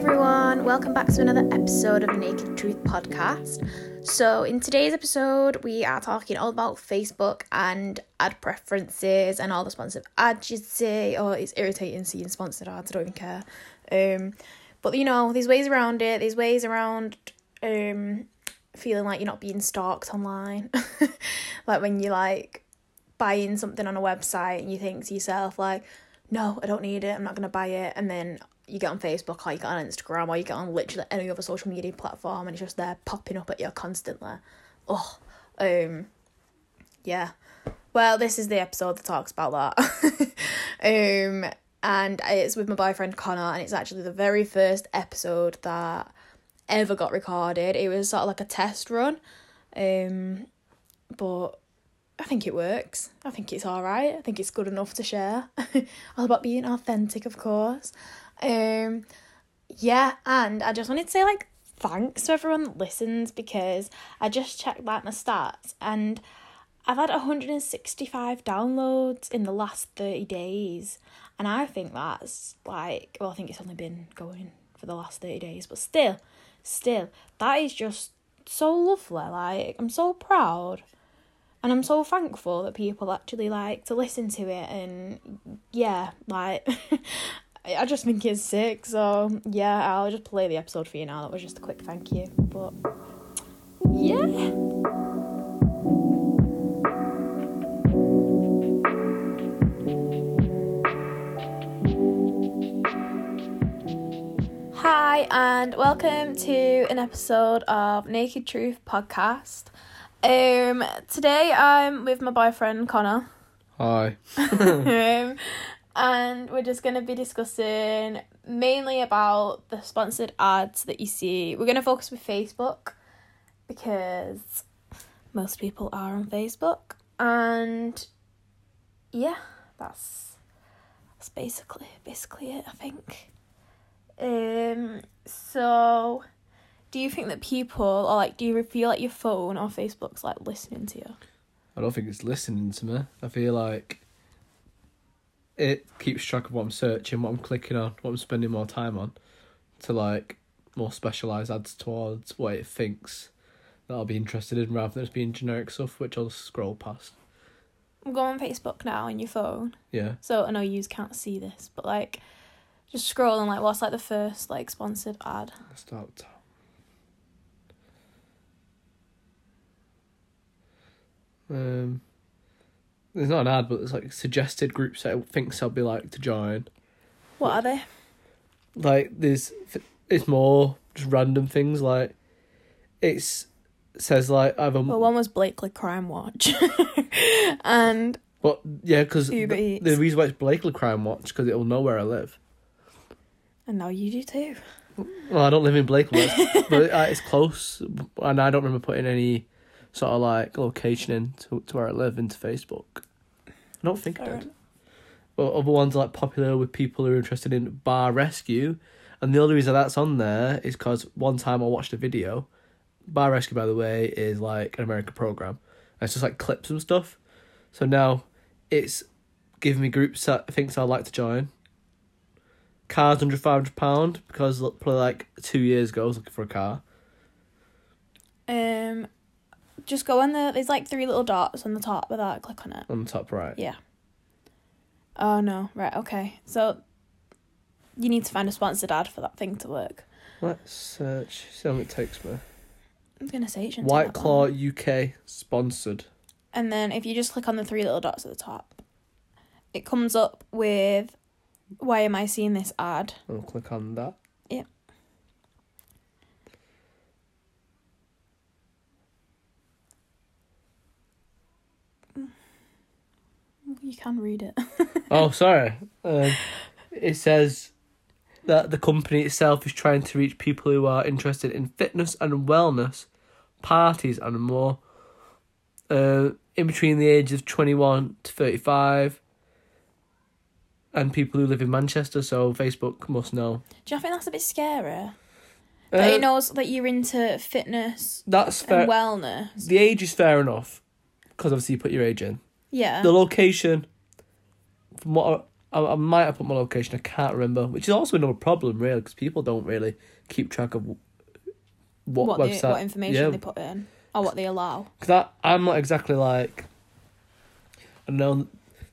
everyone, welcome back to another episode of Naked Truth Podcast. So, in today's episode, we are talking all about Facebook and ad preferences and all the sponsored ads you'd see. Oh, it's irritating seeing sponsored ads, I don't even care. Um, but you know, there's ways around it, there's ways around um, feeling like you're not being stalked online. like when you like buying something on a website and you think to yourself, like, no, I don't need it, I'm not going to buy it. And then you get on Facebook or you get on Instagram or you get on literally any other social media platform and it's just there popping up at you constantly. Oh, um, yeah. Well, this is the episode that talks about that. um, and it's with my boyfriend Connor, and it's actually the very first episode that ever got recorded. It was sort of like a test run, um, but I think it works. I think it's all right. I think it's good enough to share. all about being authentic, of course. Um, yeah, and I just wanted to say like thanks to everyone that listens because I just checked like my stats and I've had 165 downloads in the last 30 days. And I think that's like, well, I think it's only been going for the last 30 days, but still, still, that is just so lovely. Like, I'm so proud. And I'm so thankful that people actually like to listen to it. And yeah, like, I just think it's sick. So yeah, I'll just play the episode for you now. That was just a quick thank you. But yeah. Hi, and welcome to an episode of Naked Truth podcast. Um, today I'm with my boyfriend Connor. Hi. um, and we're just going to be discussing mainly about the sponsored ads that you see. We're going to focus with Facebook because most people are on Facebook, and yeah, that's that's basically basically it. I think. Um. So, do you think that people, or like, do you feel like your phone or Facebook's like listening to you? I don't think it's listening to me. I feel like it keeps track of what I'm searching, what I'm clicking on, what I'm spending more time on, to like more specialised ads towards what it thinks that I'll be interested in rather than just being generic stuff which I'll scroll past. I'm going on Facebook now on your phone. Yeah. So I know you can't see this, but like just scrolling like what's like the first like sponsored ad? Let's start. Um there's not an ad, but there's like suggested groups that it thinks I'll be like to join. What are they? Like there's, it's more just random things. Like it's says like either. Well, one was Blackley Crime Watch, and. But yeah, because the, the reason why it's Blackley Crime Watch because it'll know where I live. And now you do too. Well, I don't live in Blackley, but uh, it's close, and I don't remember putting any sort of like location in to, to where I live into Facebook. I don't think I Fair did. But other ones are like popular with people who are interested in bar rescue, and the only reason that's on there is because one time I watched a video. Bar rescue, by the way, is like an American program. And it's just like clips and stuff. So now it's giving me groups that thinks I'd like to join. Cars under five hundred pound because probably like two years ago I was looking for a car. Um, just go on the. There's like three little dots on the top of that. Click on it. on the top right. Yeah. Oh no! Right. Okay. So. You need to find a sponsored ad for that thing to work. Let's search. See how long it takes me. I'm gonna say it shouldn't take White that Claw long. UK sponsored. And then if you just click on the three little dots at the top, it comes up with why am I seeing this ad? I'll click on that. Yeah. You can read it. Oh, sorry. Um, it says that the company itself is trying to reach people who are interested in fitness and wellness, parties, and more. Uh, in between the ages of 21 to 35, and people who live in Manchester, so Facebook must know. Do you think that's a bit scary? That Uh, it knows that you're into fitness that's fair. and wellness. the age is fair enough, because obviously you put your age in. Yeah. The location, from what I, I might have put my location. I can't remember, which is also another problem, really, because people don't really keep track of what, What, website. they, what information yeah, they put in or what they allow. Because I'm not exactly like, I don't know, the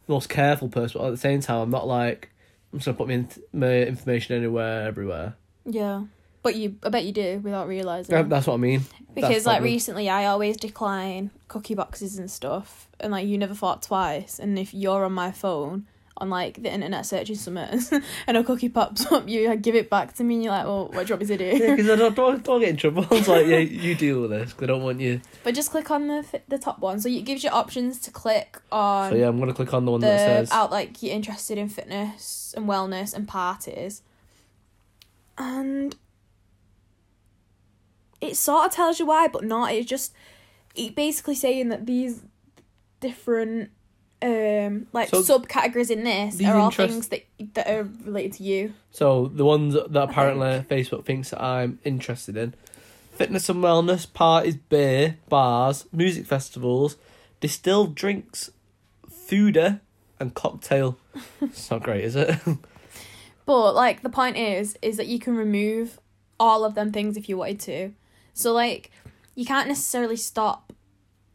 most careful person, but at the same time, I'm not like, I'm just going to put my, my information anywhere, everywhere. Yeah. But you, I bet you do without realizing. Yeah, That's what I mean. because that's like probably- recently, I always decline cookie boxes and stuff, and like you never thought twice. And if you're on my phone on like the internet searching something, and a cookie pops up, you like, give it back to me, and you're like, "Well, what do you want me to Yeah, because I don't, don't, don't get in trouble. It's like, yeah, you deal with this, 'cause I don't want you. but just click on the the top one, so it gives you options to click on. So yeah, I'm going to click on the one the that says. out like you're interested in fitness and wellness and parties and it sort of tells you why but not it's just it basically saying that these different um like So subcategories in this are all interest- things that that are related to you So the ones that apparently Facebook thinks that I'm interested in: fitness and wellness, parties, beer, bars, music festivals, distilled drinks, foodie, and cocktail. it's not great, is it? But like the point is, is that you can remove all of them things if you wanted to. So like you can't necessarily stop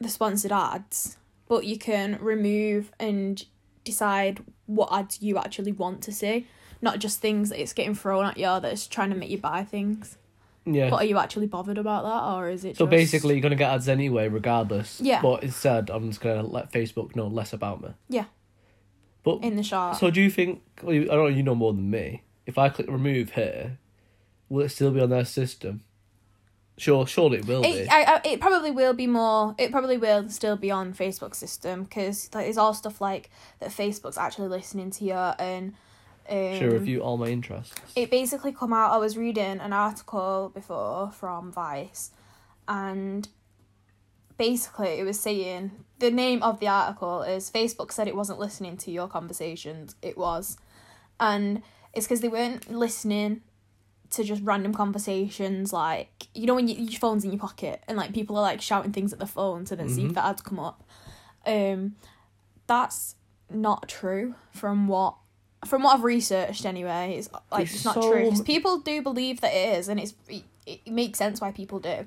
the sponsored ads, but you can remove and decide what ads you actually want to see, not just things that it's getting thrown at you that's trying to make you buy things. yeah. But are you actually bothered about that, or is it? so just... basically, you're gonna get ads anyway, regardless. Yeah. But instead, I'm just gonna let Facebook know less about me. Yeah. But in the shop. so do you think? Well, I don't know. You know more than me. If I click remove here, will it still be on their system? Sure, surely it will It, be. I, I, it probably will be more. It probably will still be on Facebook system because like, it's all stuff like that. Facebook's actually listening to you and. Um, Should review all my interests. It basically come out. I was reading an article before from Vice, and basically it was saying the name of the article is Facebook said it wasn't listening to your conversations. It was, and it's because they weren't listening to just random conversations like you know when you, your phone's in your pocket and like people are like shouting things at the phone to then see if Mhm. the ads come up. Um that's not true from what from what I've researched anyway. It's like It's it's not so true 'Cause m- people do believe that it is and it's it, it makes sense why people do.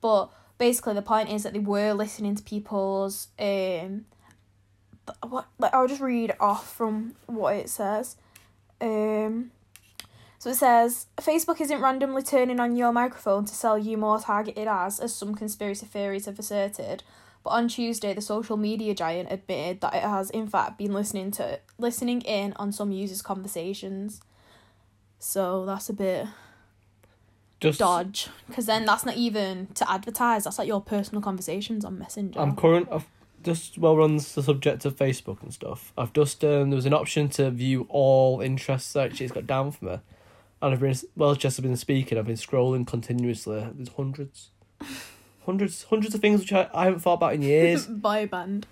But basically the point is that they were listening to people's um what like I'll just read off from what it says. Um so it says Facebook isn't randomly turning on your microphone to sell you more targeted ads, as some conspiracy theories have asserted. But on Tuesday, the social media giant admitted that it has in fact been listening to listening in on some users' conversations. So that's a bit Just dodge, because then that's not even to advertise. That's like your personal conversations on Messenger. I'm current. I've just well on the subject of Facebook and stuff. I've just um, there was an option to view all interests that actually it's got down for me, and I've been well just been speaking. I've been scrolling continuously. There's hundreds, hundreds, hundreds of things which I, I haven't thought about in years. Boy band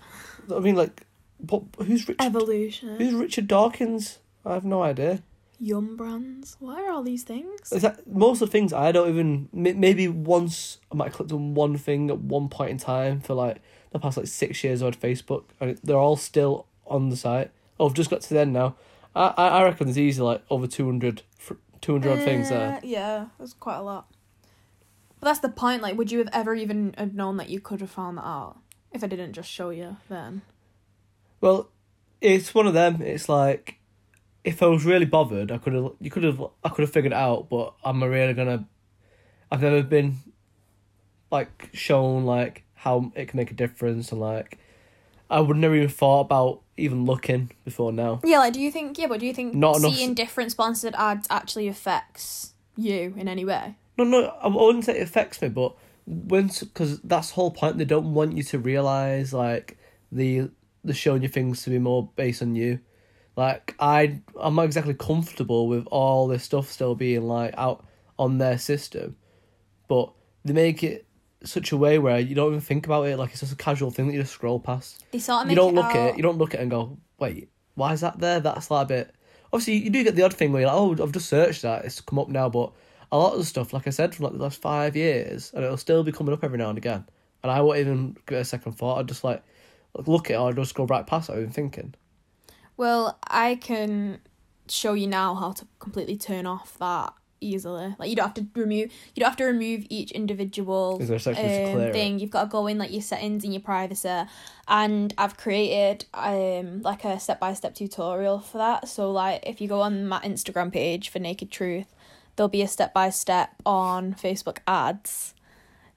I mean, like, what? Who's Richard? evolution. Who's Richard Dawkins? I have no idea. Yum brands. Why are all these things? Is that most of the things I don't even maybe once I might have clicked on one thing at one point in time for like the past like six years on Facebook and they're all still on the site. Oh, I've just got to the end now. I I I reckon there's easily like over 200, fr- 200 odd things there. Uh, Yeah, there's quite a lot. But that's the point. Like, would you have ever even have known that you could have found that out if I didn't just show you then? Well, it's one of them. It's like if I was really bothered, I could have you could have I could have figured it out. But I'm I really gonna? I've never been like shown like how it can make a difference and like I would never even thought about even looking before now. Yeah, like, do you think? Yeah, but do you think Not enough- seeing different sponsored ads actually affects you in any way? No, no, I wouldn't say it affects me, but when because that's the whole point. They don't want you to realize like the the showing you things to be more based on you. Like I, I'm not exactly comfortable with all this stuff still being like out on their system, but they make it such a way where you don't even think about it. Like it's just a casual thing that you just scroll past. They sort of you don't look out... at it. You don't look at it and go, wait, why is that there? That's like a bit. Obviously, you do get the odd thing where you're like, oh, I've just searched that. It's come up now, but a lot of the stuff, like I said, from like the last five years, and it'll still be coming up every now and again. And I won't even give it a second thought. I'd just like look at it or I'd just go right past it, even thinking. Well, I can show you now how to completely turn off that easily. Like you don't have to remove you don't have to remove each individual Is there sections to um, thing. You've got to go in like your settings and your privacy. And I've created um like a step by step tutorial for that. So like if you go on my Instagram page for Naked Truth, there'll be a step by step on Facebook ads.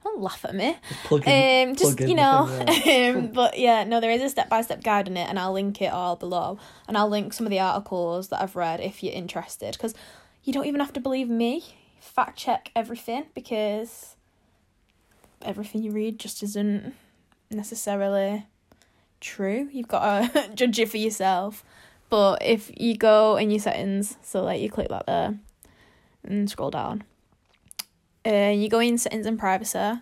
Don't laugh at me. Plug in, Um, just plug in you know, um, but yeah, no, there is a step by step guide in it, and I'll link it all below, and I'll link some of the articles that I've read if you're interested, because you don't even have to believe me. Fact check everything because everything you read just isn't necessarily true. You've got to judge it for yourself. But if you go in your settings, so like you click that there, and scroll down, uh, you go in settings and privacy. Um,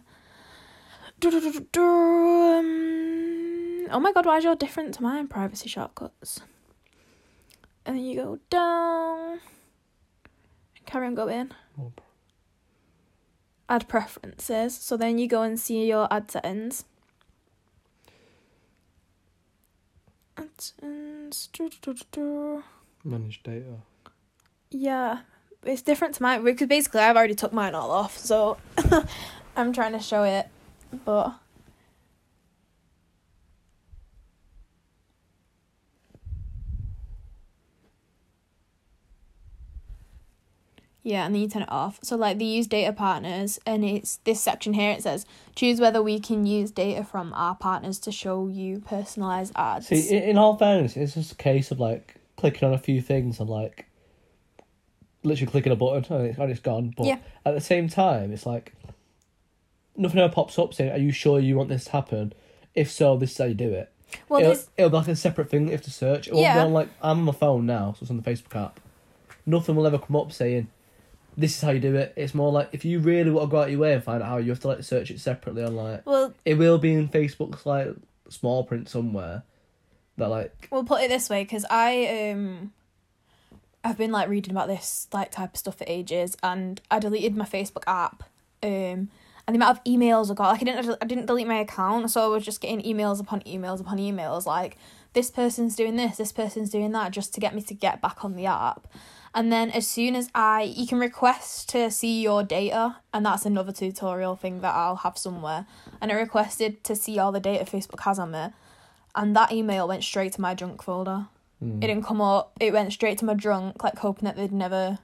Oh my god, why is yours different to mine? Privacy shortcuts. And then you go down. Carry on going. Oh, Ad preferences. So then you go and see your ad settings. Ad settings. Du-du-du-du-du. Manage data. Yeah, it's different to mine because basically I've already took mine all off, so I'm trying to show it, but yeah, and then you turn it off. So like they use data partners, and it's this section here. It says choose whether we can use data from our partners to show you personalized ads. See, in, in all fairness, it's just a case of like clicking on a few things and like literally clicking a button and it's, and it's gone. But Yeah. at the same time, it's like nothing ever pops up saying, "Are you sure you want this to happen? If so, this is how you do it." well, it'll, there's it'll be like a separate thing you have to search. It Yeah. on like I'm on my phone now, so it's on the Facebook app. Nothing will ever come up saying this is how you do it. It's more like if you really want to go out your way and find out how, you have to like search it separately on like well it will be in Facebook's like small print somewhere. That like We'll put it this way, because I um, I've been like reading about this like type of stuff for ages, and I deleted my Facebook app. Um, and the amount of emails I got, like I didn't, I didn't delete my account, so I was just getting emails upon emails upon emails, like this person's doing this, this person's doing that, just to get me to get back on the app. And then as soon as I, you can request to see your data, and that's another tutorial thing that I'll have somewhere. And I requested to see all the data Facebook has on me, and that email went straight to my junk folder. mm, It didn't come up. It went straight to my junk, like hoping that they'd never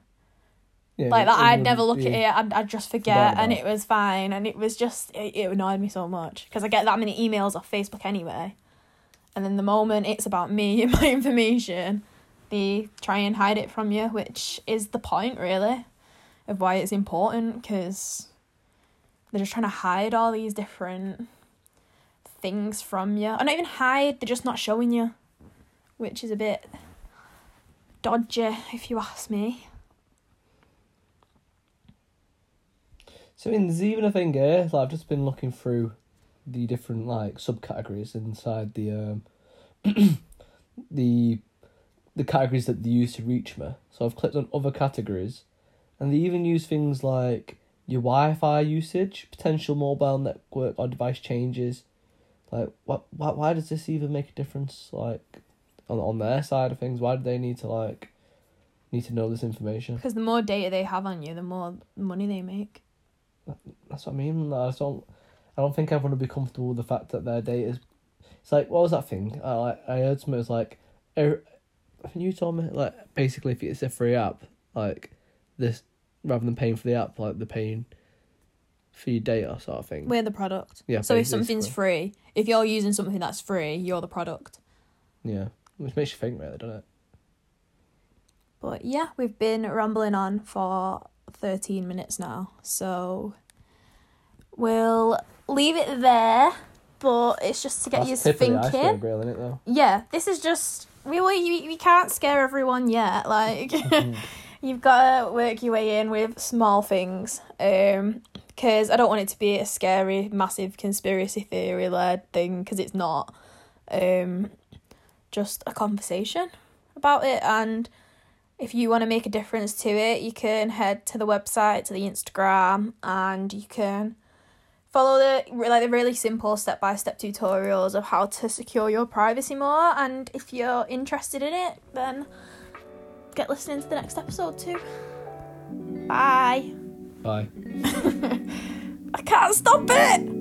yeah, like that. I'd never look be- at it. I'd, I'd just forget, and it was fine. And it was just it, it annoyed me so much because I get that many emails off Facebook anyway. And then the moment it's about me and my information, they try and hide it from you, which is the point really of why it's important because they're just trying to hide all these different things from you. Or not even hide, they're just not showing you, which is a bit dodgy if you ask me. So I mean, there's even a thing here. Like I've just been looking through the different like subcategories inside the um the the categories that they use to reach me. So I've clicked on other categories, and they even use things like your Wi-Fi usage, potential mobile network or device changes. Like what? Why? Why does this even make a difference? Like on on their side of things, why do they need to like need to know this information? Because the more data they have on you, the more money they make. That's what I mean. I just don't. I don't think everyone would be comfortable with the fact that their data is. It's like what was that thing? I like I heard something. It was like, er, think you told me like basically if it's a free app, like this rather than paying for the app, like they're paying for your data sort of thing. We're the product. Yeah, So if something's free, if you're using something that's free, you're the product. Yeah, which makes you think, really, doesn't it? But yeah, we've been rambling on for 13 minutes now. So we'll leave it there. But it's just to get you tip of the thinking. isn't it? Yeah, this is just we we we can't scare everyone yet. Like Mm-hmm. you've got to work your way in with small things. Um, because I don't want it to be a scary, massive conspiracy theory led thing. Because it's not. Um, just a conversation about it and. If you want to make a difference to it, you can head to the website, to the Instagram, and you can follow the like the really simple step by step tutorials of how to secure your privacy more. And if you're interested in it, then get listening to the next episode too. Bye. Bye. I can't stop it.